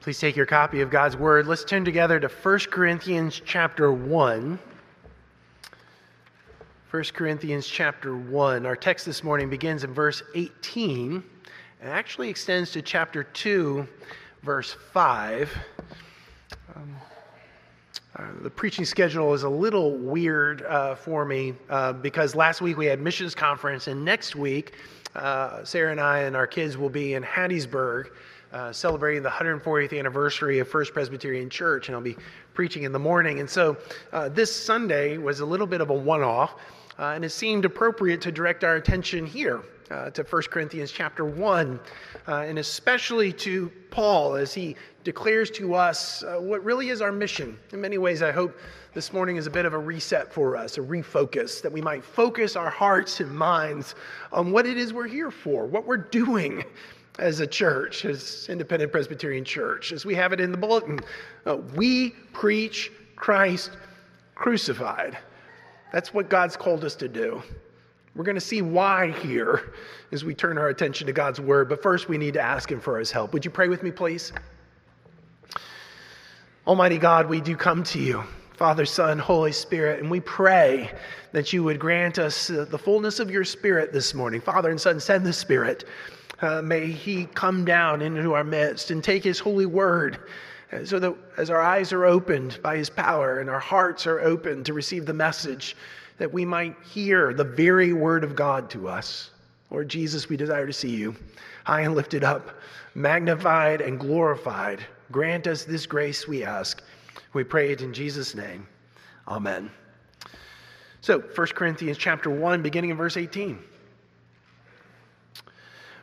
Please take your copy of God's Word. Let's turn together to 1 Corinthians chapter 1. 1 Corinthians chapter 1. Our text this morning begins in verse 18 and actually extends to chapter 2, verse 5. Um, uh, the preaching schedule is a little weird uh, for me uh, because last week we had missions conference, and next week uh, Sarah and I and our kids will be in Hattiesburg uh, celebrating the 140th anniversary of First Presbyterian Church, and I'll be preaching in the morning. And so uh, this Sunday was a little bit of a one off, uh, and it seemed appropriate to direct our attention here. Uh, to 1 Corinthians chapter 1, uh, and especially to Paul as he declares to us what really is our mission. In many ways, I hope this morning is a bit of a reset for us, a refocus, that we might focus our hearts and minds on what it is we're here for, what we're doing as a church, as Independent Presbyterian Church, as we have it in the bulletin. Uh, we preach Christ crucified. That's what God's called us to do. We're going to see why here as we turn our attention to God's word. But first, we need to ask Him for His help. Would you pray with me, please? Almighty God, we do come to you, Father, Son, Holy Spirit, and we pray that you would grant us the fullness of your Spirit this morning. Father and Son, send the Spirit uh, may He come down into our midst and take His holy word uh, so that as our eyes are opened by His power and our hearts are open to receive the message, that we might hear the very word of God to us. Lord Jesus, we desire to see you high and lifted up, magnified and glorified. Grant us this grace, we ask. We pray it in Jesus' name. Amen. So, 1 Corinthians chapter 1, beginning in verse 18.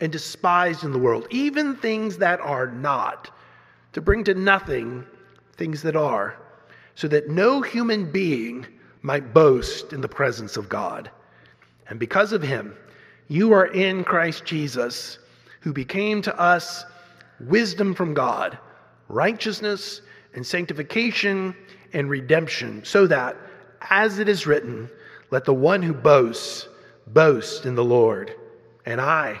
and despised in the world, even things that are not, to bring to nothing things that are, so that no human being might boast in the presence of God. And because of him, you are in Christ Jesus, who became to us wisdom from God, righteousness and sanctification and redemption, so that, as it is written, let the one who boasts boast in the Lord. And I,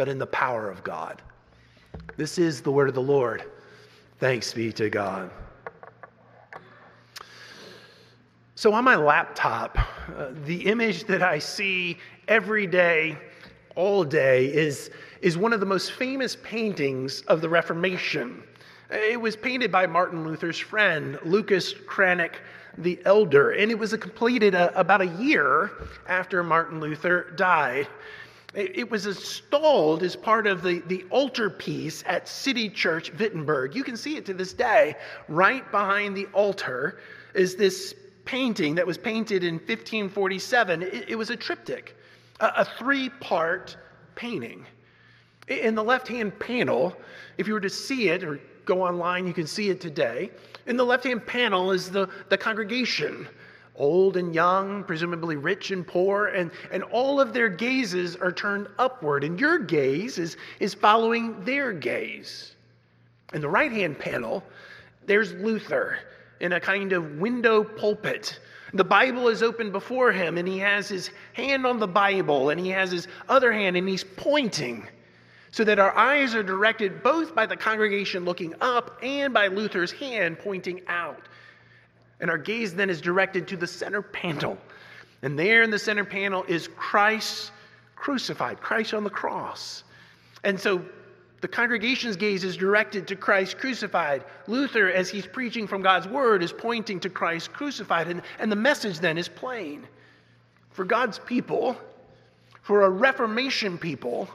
but in the power of God. This is the word of the Lord. Thanks be to God. So, on my laptop, uh, the image that I see every day, all day, is, is one of the most famous paintings of the Reformation. It was painted by Martin Luther's friend, Lucas Cranach the Elder, and it was completed uh, about a year after Martin Luther died. It was installed as part of the, the altarpiece at City Church Wittenberg. You can see it to this day. Right behind the altar is this painting that was painted in 1547. It, it was a triptych, a, a three part painting. In the left hand panel, if you were to see it or go online, you can see it today. In the left hand panel is the, the congregation, old and young, presumably rich and poor, and, and all of their gazes are turned upward, and your gaze is, is following their gaze. In the right hand panel, there's Luther in a kind of window pulpit. The Bible is open before him, and he has his hand on the Bible, and he has his other hand, and he's pointing so that our eyes are directed both by the congregation looking up and by Luther's hand pointing out. And our gaze then is directed to the center panel. And there in the center panel is Christ crucified, Christ on the cross. And so the congregation's gaze is directed to Christ crucified. Luther, as he's preaching from God's word, is pointing to Christ crucified. And, and the message then is plain. For God's people, for a Reformation people,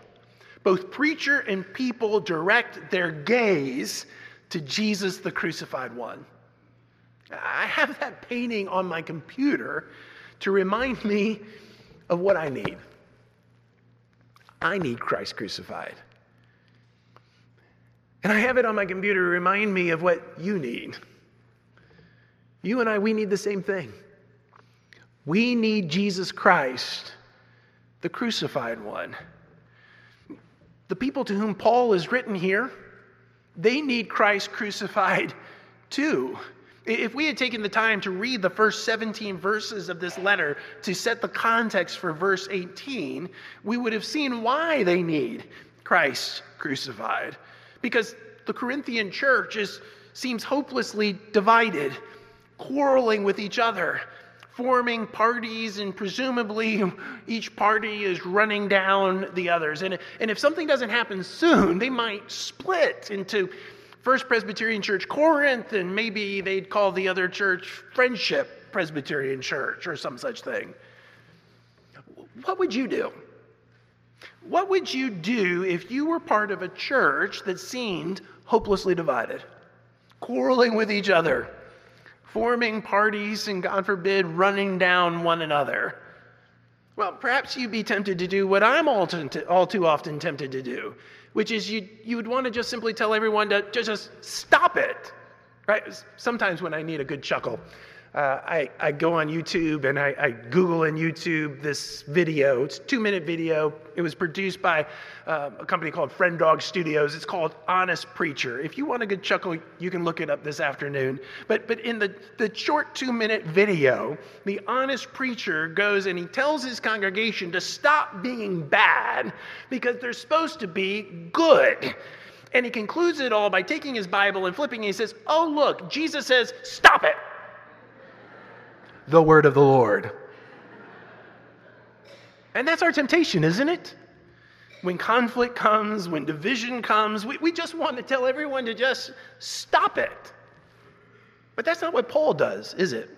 both preacher and people direct their gaze to Jesus, the crucified one. I have that painting on my computer to remind me of what I need. I need Christ crucified. And I have it on my computer to remind me of what you need. You and I, we need the same thing. We need Jesus Christ, the crucified one. The people to whom Paul is written here, they need Christ crucified too. If we had taken the time to read the first 17 verses of this letter to set the context for verse 18, we would have seen why they need Christ crucified. Because the Corinthian church is, seems hopelessly divided, quarreling with each other, forming parties, and presumably each party is running down the others. And, and if something doesn't happen soon, they might split into First Presbyterian Church Corinth, and maybe they'd call the other church Friendship Presbyterian Church or some such thing. What would you do? What would you do if you were part of a church that seemed hopelessly divided, quarreling with each other? forming parties, and God forbid, running down one another. Well, perhaps you'd be tempted to do what I'm all too, often tempted to do, which is you, you would want to just simply tell everyone to just stop it. Right? Sometimes when I need a good chuckle, uh, I, I go on YouTube and I, I, Google in YouTube this video. It's a two minute video. It was produced by uh, a company called Friend Dog Studios. It's called Honest Preacher. If you want a good chuckle, you can look it up this afternoon. But, but in the, the short two minute video, the honest preacher goes and he tells his congregation to stop being bad because they're supposed to be good. And he concludes it all by taking his Bible and flipping. And he says, Oh, look, Jesus says, stop it the word of the Lord. And that's our temptation, isn't it? When conflict comes, when division comes, we, we just want to tell everyone to just stop it. But that's not what Paul does, is it?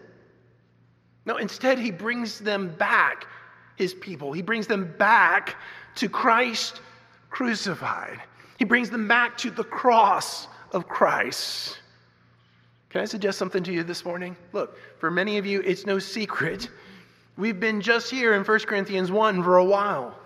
No, instead, he brings them back, his people. He brings them back to Christ crucified. He brings them back to the cross of Christ. Can I suggest something to you this morning? Look, for many of you, it's no secret. We've been just here in 1 Corinthians 1 for a while,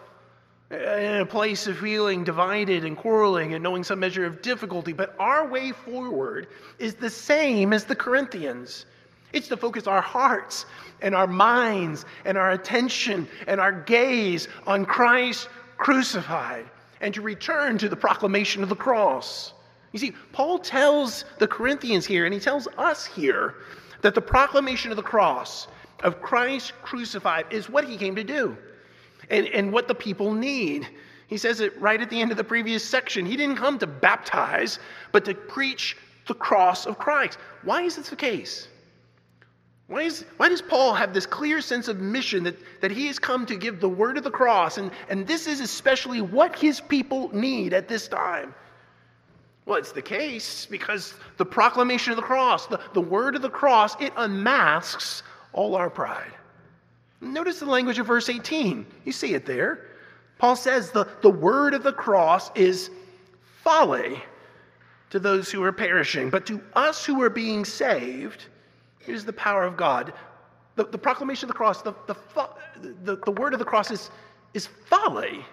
in a place of feeling divided and quarreling and knowing some measure of difficulty. But our way forward is the same as the Corinthians. It's to focus our hearts and our minds and our attention and our gaze on Christ crucified and to return to the proclamation of the cross. You see, Paul tells the Corinthians here, and he tells us here, that the proclamation of the cross, of Christ crucified, is what he came to do and, and what the people need. He says it right at the end of the previous section. He didn't come to baptize, but to preach the cross of Christ. Why is this the case? Why, is, why does Paul have this clear sense of mission that, that he has come to give the word of the cross? And, and this is especially what his people need at this time. Well, it's the case because the proclamation of the cross, the, the word of the cross, it unmasks all our pride. Notice the language of verse 18. You see it there. Paul says the, the word of the cross is folly to those who are perishing, but to us who are being saved, it is the power of God. The, the proclamation of the cross, the, the, the, the word of the cross is, is folly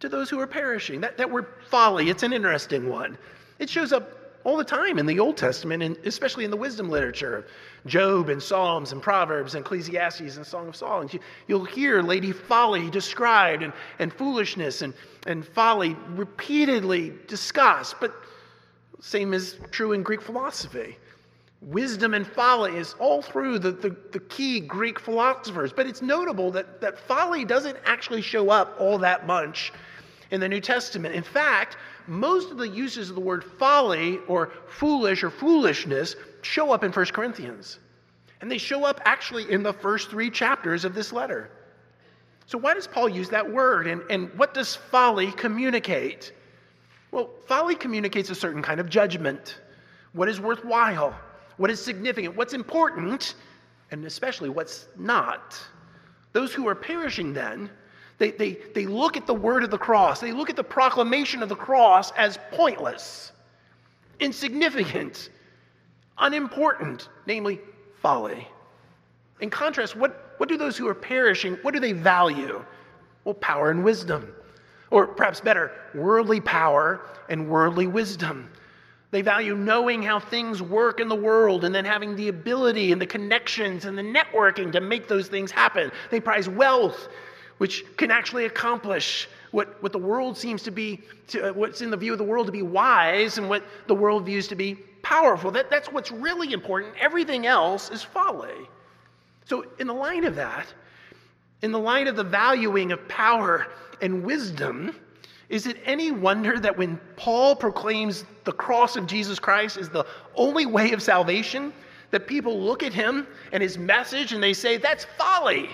to those who are perishing. That, that word folly, it's an interesting one. It shows up all the time in the Old Testament, and especially in the wisdom literature. Job and Psalms and Proverbs and Ecclesiastes and Song of Songs. You, will hear Lady Folly described and, and foolishness and, and folly repeatedly discussed, but same is true in Greek philosophy. Wisdom and folly is all through the, the, the, key Greek philosophers, but it's notable that, that folly doesn't actually show up all that much in the New Testament. In fact, most of the uses of the word folly or foolish or foolishness show up in 1 Corinthians. And they show up actually in the first three chapters of this letter. So, why does Paul use that word? And, and what does folly communicate? Well, folly communicates a certain kind of judgment. What is worthwhile? What is significant? What's important? And especially what's not. Those who are perishing then, they, they, they look at the word of the cross, they look at the proclamation of the cross as pointless, insignificant, unimportant, namely folly. In contrast, what, what do those who are perishing, what do they value? Well, power and wisdom. Or perhaps better, worldly power and worldly wisdom. They value knowing how things work in the world and then having the ability and the connections and the networking to make those things happen. They prize wealth, which can actually accomplish what, what the world seems to be, to, uh, what's in the view of the world to be wise and what the world views to be powerful. That, that's what's really important. Everything else is folly. So, in the light of that, in the light of the valuing of power and wisdom, is it any wonder that when Paul proclaims the cross of Jesus Christ is the only way of salvation, that people look at him and his message and they say, that's folly.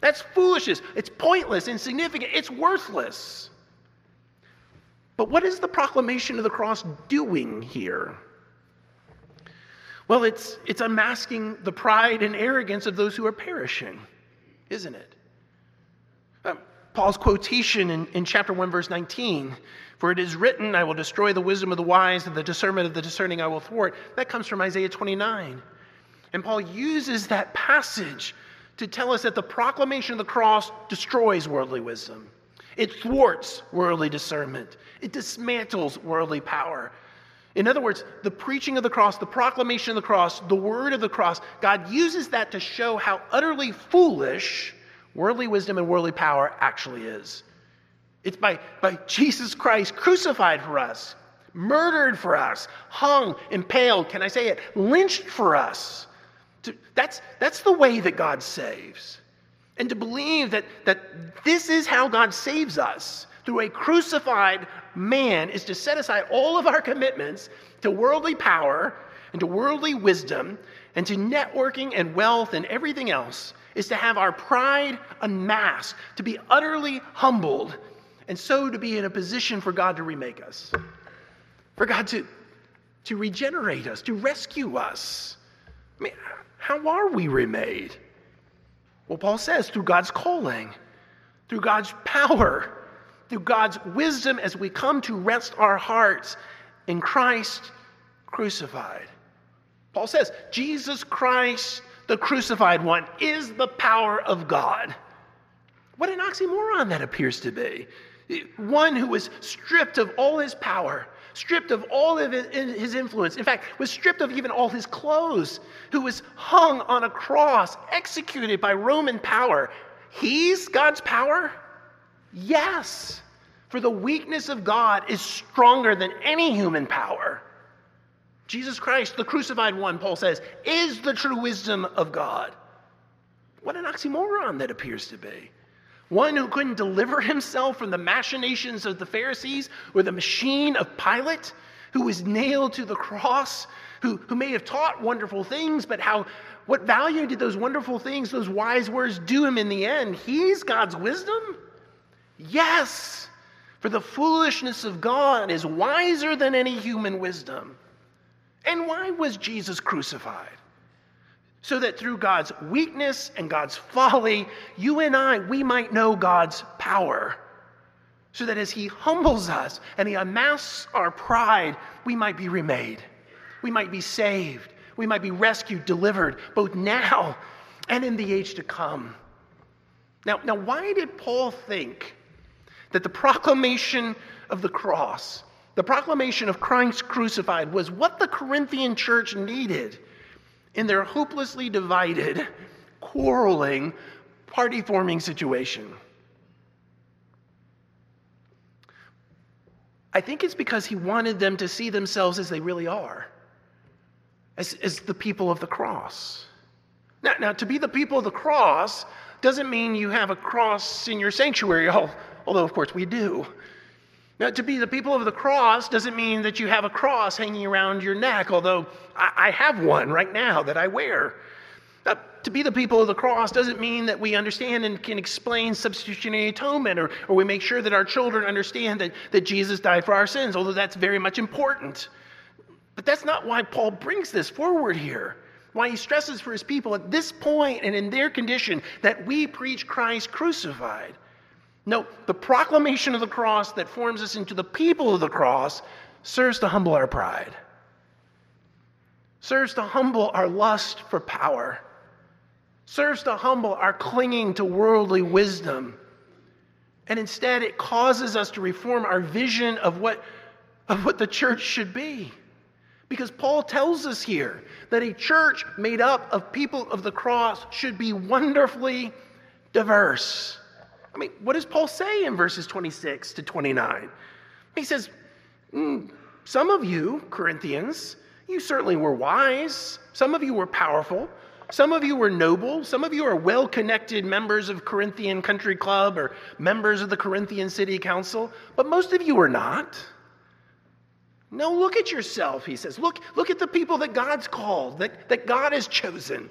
That's foolishness. It's pointless, insignificant, it's worthless. But what is the proclamation of the cross doing here? Well, it's, it's unmasking the pride and arrogance of those who are perishing, isn't it? Paul's quotation in, in chapter 1, verse 19 For it is written, I will destroy the wisdom of the wise, and the discernment of the discerning I will thwart. That comes from Isaiah 29. And Paul uses that passage to tell us that the proclamation of the cross destroys worldly wisdom. It thwarts worldly discernment. It dismantles worldly power. In other words, the preaching of the cross, the proclamation of the cross, the word of the cross, God uses that to show how utterly foolish worldly wisdom and worldly power actually is. It's by, by Jesus Christ crucified for us, murdered for us, hung, impaled, can I say it, lynched for us. That's, that's the way that God saves. And to believe that, that this is how God saves us through a crucified man is to set aside all of our commitments to worldly power and to worldly wisdom and to networking and wealth and everything else is to have our pride unmasked, to be utterly humbled, and so to be in a position for God to remake us, for God to, to regenerate us, to rescue us. I mean, how are we remade? Well, Paul says through God's calling, through God's power, through God's wisdom as we come to rest our hearts in Christ crucified. Paul says, Jesus Christ, the crucified one, is the power of God. What an oxymoron that appears to be. One who was stripped of all his power, stripped of all of his influence, in fact, was stripped of even all his clothes, who was hung on a cross, executed by Roman power. He's God's power? Yes, for the weakness of God is stronger than any human power. Jesus Christ, the crucified one, Paul says, is the true wisdom of God. What an oxymoron that appears to be. One who couldn't deliver himself from the machinations of the Pharisees or the machine of Pilate, who was nailed to the cross, who, who may have taught wonderful things, but how what value did those wonderful things, those wise words do him in the end? He's God's wisdom? Yes, for the foolishness of God is wiser than any human wisdom. And why was Jesus crucified? So that through God's weakness and God's folly, you and I, we might know God's power. So that as He humbles us and He amasses our pride, we might be remade. We might be saved. We might be rescued, delivered, both now and in the age to come. Now, now why did Paul think that the proclamation of the cross, the proclamation of Christ crucified, was what the Corinthian church needed in their hopelessly divided, quarreling, party forming situation? I think it's because he wanted them to see themselves as they really are, as, as the people of the cross. Now, now, to be the people of the cross doesn't mean you have a cross in your sanctuary, although, of course, we do. Now, to be the people of the cross doesn't mean that you have a cross hanging around your neck, although I, I have one right now that I wear. Now, to be the people of the cross doesn't mean that we understand and can explain substitutionary atonement or, or we make sure that our children understand that, that Jesus died for our sins, although that's very much important. But that's not why Paul brings this forward here why he stresses for his people at this point and in their condition that we preach Christ crucified. No, the proclamation of the cross that forms us into the people of the cross serves to humble our pride, serves to humble our lust for power, serves to humble our clinging to worldly wisdom. And instead, it causes us to reform our vision of what, of what the church should be. Because Paul tells us here that a church made up of people of the cross should be wonderfully diverse. I mean, what does Paul say in verses 26 to 29? He says, mm, Some of you, Corinthians, you certainly were wise. Some of you were powerful. Some of you were noble. Some of you are well connected members of Corinthian Country Club or members of the Corinthian City Council, but most of you are not. No, look at yourself, he says. Look, look at the people that God's called, that, that God has chosen.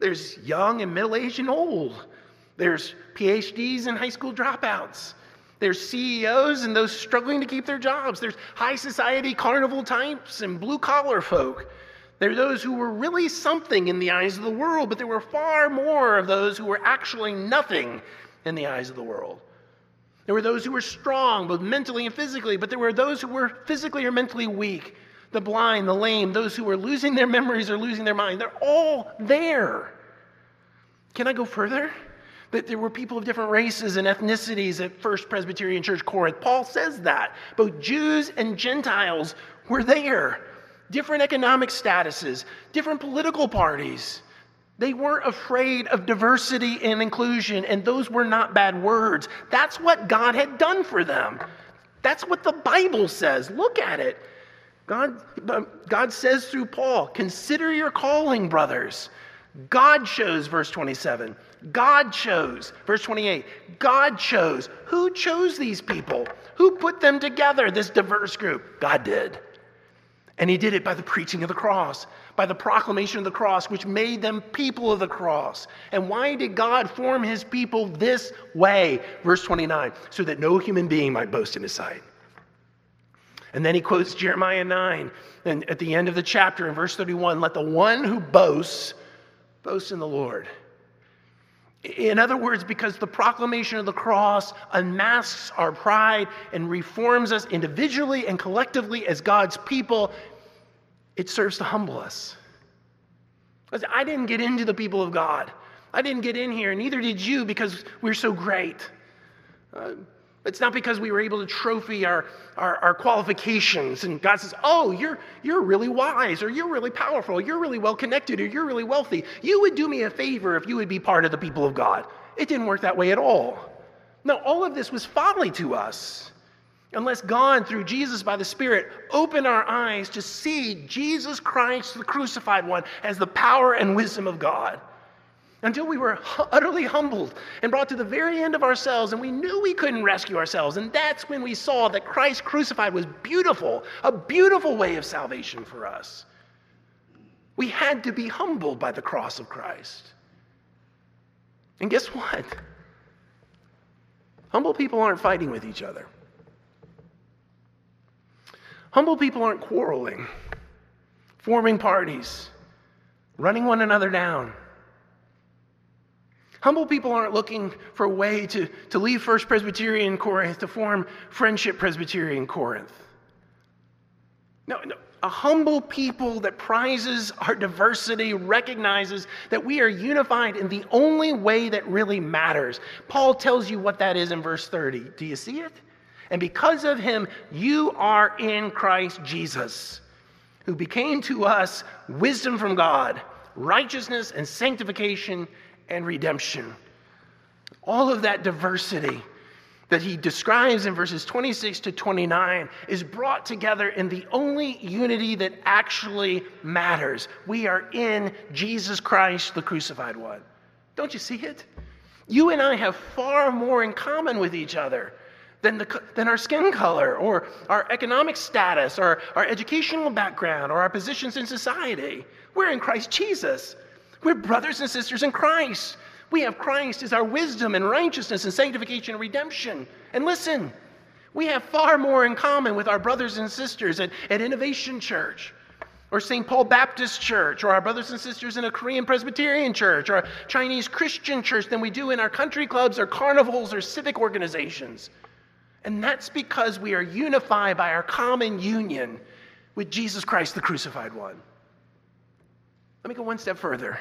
There's young and middle aged and old. There's PhDs and high school dropouts. There's CEOs and those struggling to keep their jobs. There's high society carnival types and blue collar folk. There are those who were really something in the eyes of the world, but there were far more of those who were actually nothing in the eyes of the world. There were those who were strong, both mentally and physically, but there were those who were physically or mentally weak the blind, the lame, those who were losing their memories or losing their mind. They're all there. Can I go further? That there were people of different races and ethnicities at First Presbyterian Church Corinth. Paul says that. Both Jews and Gentiles were there. Different economic statuses, different political parties. They weren't afraid of diversity and inclusion, and those were not bad words. That's what God had done for them. That's what the Bible says. Look at it. God, uh, God says through Paul, consider your calling, brothers. God chose, verse 27. God chose, verse 28. God chose. Who chose these people? Who put them together, this diverse group? God did. And he did it by the preaching of the cross, by the proclamation of the cross, which made them people of the cross. And why did God form his people this way? Verse 29 so that no human being might boast in his sight. And then he quotes Jeremiah 9, and at the end of the chapter in verse 31 let the one who boasts boast in the Lord. In other words, because the proclamation of the cross unmasks our pride and reforms us individually and collectively as God's people, it serves to humble us. I didn't get into the people of God. I didn't get in here, neither did you because we're so great. Uh, it's not because we were able to trophy our, our, our, qualifications. And God says, Oh, you're, you're really wise, or you're really powerful, or you're really well connected, or you're really wealthy. You would do me a favor if you would be part of the people of God. It didn't work that way at all. Now, all of this was folly to us. Unless God, through Jesus by the Spirit, opened our eyes to see Jesus Christ, the crucified one, as the power and wisdom of God until we were utterly humbled and brought to the very end of ourselves, and we knew we couldn't rescue ourselves. And that's when we saw that Christ crucified was beautiful, a beautiful way of salvation for us. We had to be humbled by the cross of Christ. And guess what? Humble people aren't fighting with each other. Humble people aren't quarreling, forming parties, running one another down. Humble people aren't looking for a way to, to leave First Presbyterian Corinth to form Friendship Presbyterian Corinth. No, no, a humble people that prizes our diversity, recognizes that we are unified in the only way that really matters. Paul tells you what that is in verse 30. Do you see it? And because of him, you are in Christ Jesus, who became to us wisdom from God, righteousness and sanctification and redemption. All of that diversity that he describes in verses 26 to 29 is brought together in the only unity that actually matters. We are in Jesus Christ, the crucified one. Don't you see it? You and I have far more in common with each other than, the, than our skin color or our economic status or our educational background or our positions in society. We're in Christ Jesus. We're brothers and sisters in Christ. We have Christ as our wisdom and righteousness and sanctification and redemption. And listen, we have far more in common with our brothers and sisters at, at Innovation Church or St. Paul Baptist Church or our brothers and sisters in a Korean Presbyterian church or a Chinese Christian church than we do in our country clubs or carnivals or civic organizations. And that's because we are unified by our common union with Jesus Christ, the crucified one. Let me go one step further.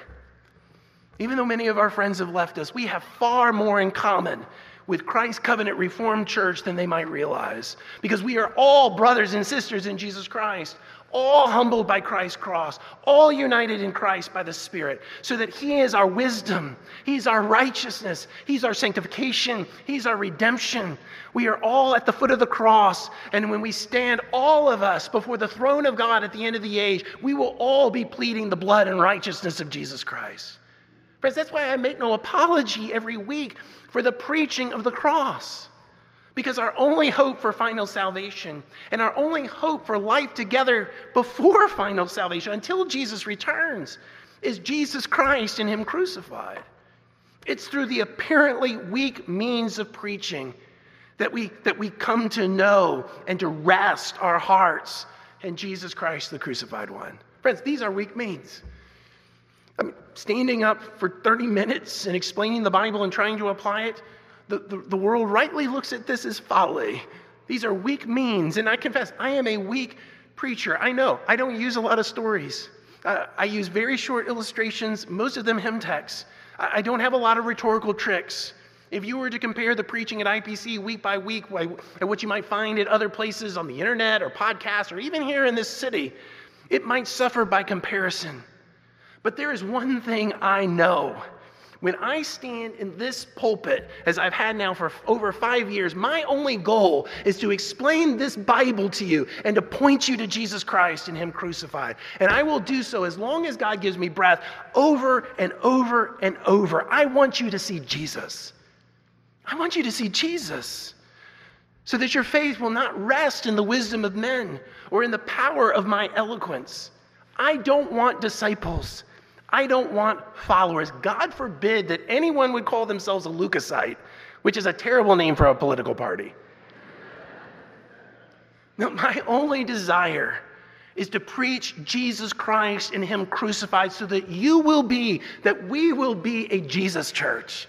Even though many of our friends have left us, we have far more in common with Christ Covenant Reformed Church than they might realize. Because we are all brothers and sisters in Jesus Christ, all humbled by Christ's cross, all united in Christ by the Spirit, so that He is our wisdom, He's our righteousness, He's our sanctification, He's our redemption. We are all at the foot of the cross, and when we stand, all of us, before the throne of God at the end of the age, we will all be pleading the blood and righteousness of Jesus Christ. Friends, that's why I make no apology every week for the preaching of the cross. Because our only hope for final salvation and our only hope for life together before final salvation, until Jesus returns, is Jesus Christ and Him crucified. It's through the apparently weak means of preaching that we, that we come to know and to rest our hearts in Jesus Christ, the crucified one. Friends, these are weak means. I mean, standing up for 30 minutes and explaining the Bible and trying to apply it, the, the, the world rightly looks at this as folly. These are weak means. And I confess, I am a weak preacher. I know. I don't use a lot of stories. Uh, I use very short illustrations, most of them hymn texts. I, I don't have a lot of rhetorical tricks. If you were to compare the preaching at IPC week by week and what you might find at other places on the internet or podcasts or even here in this city, it might suffer by comparison. But there is one thing I know. When I stand in this pulpit, as I've had now for over five years, my only goal is to explain this Bible to you and to point you to Jesus Christ and Him crucified. And I will do so as long as God gives me breath over and over and over. I want you to see Jesus. I want you to see Jesus so that your faith will not rest in the wisdom of men or in the power of my eloquence. I don't want disciples. I don't want followers. God forbid that anyone would call themselves a Lucasite, which is a terrible name for a political party. No, my only desire is to preach Jesus Christ and Him crucified so that you will be, that we will be a Jesus church.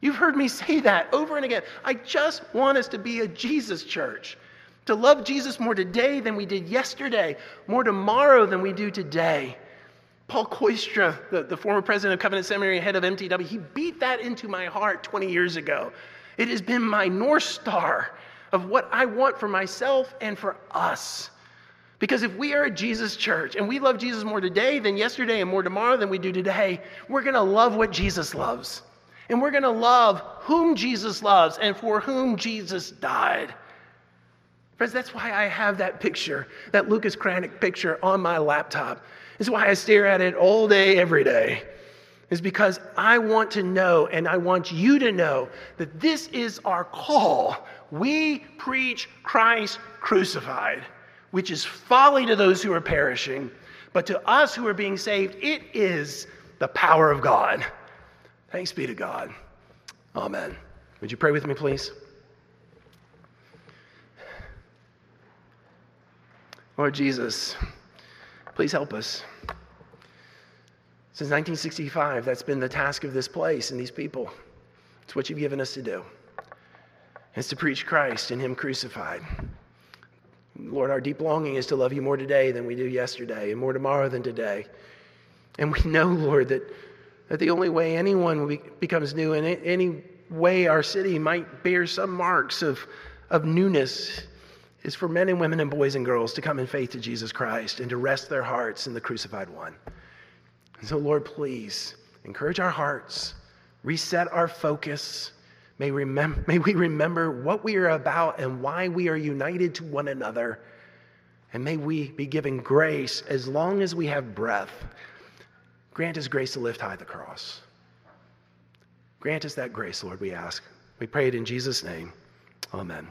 You've heard me say that over and again. I just want us to be a Jesus church, to love Jesus more today than we did yesterday, more tomorrow than we do today. Paul Kooistra, the, the former president of Covenant Seminary, and head of MTW, he beat that into my heart 20 years ago. It has been my North Star of what I want for myself and for us. Because if we are a Jesus church and we love Jesus more today than yesterday and more tomorrow than we do today, we're going to love what Jesus loves. And we're going to love whom Jesus loves and for whom Jesus died. Friends, that's why I have that picture, that Lucas Cranach picture on my laptop. Is why I stare at it all day, every day. Is because I want to know and I want you to know that this is our call. We preach Christ crucified, which is folly to those who are perishing, but to us who are being saved, it is the power of God. Thanks be to God. Amen. Would you pray with me, please? Lord Jesus, Please help us. Since 1965, that's been the task of this place and these people. It's what you've given us to do. It's to preach Christ and Him crucified. Lord, our deep longing is to love you more today than we do yesterday, and more tomorrow than today. And we know, Lord, that, that the only way anyone becomes new, and any way our city might bear some marks of, of newness, is for men and women and boys and girls to come in faith to Jesus Christ and to rest their hearts in the crucified one. And so, Lord, please encourage our hearts, reset our focus. May, remem- may we remember what we are about and why we are united to one another. And may we be given grace as long as we have breath. Grant us grace to lift high the cross. Grant us that grace, Lord, we ask. We pray it in Jesus' name. Amen.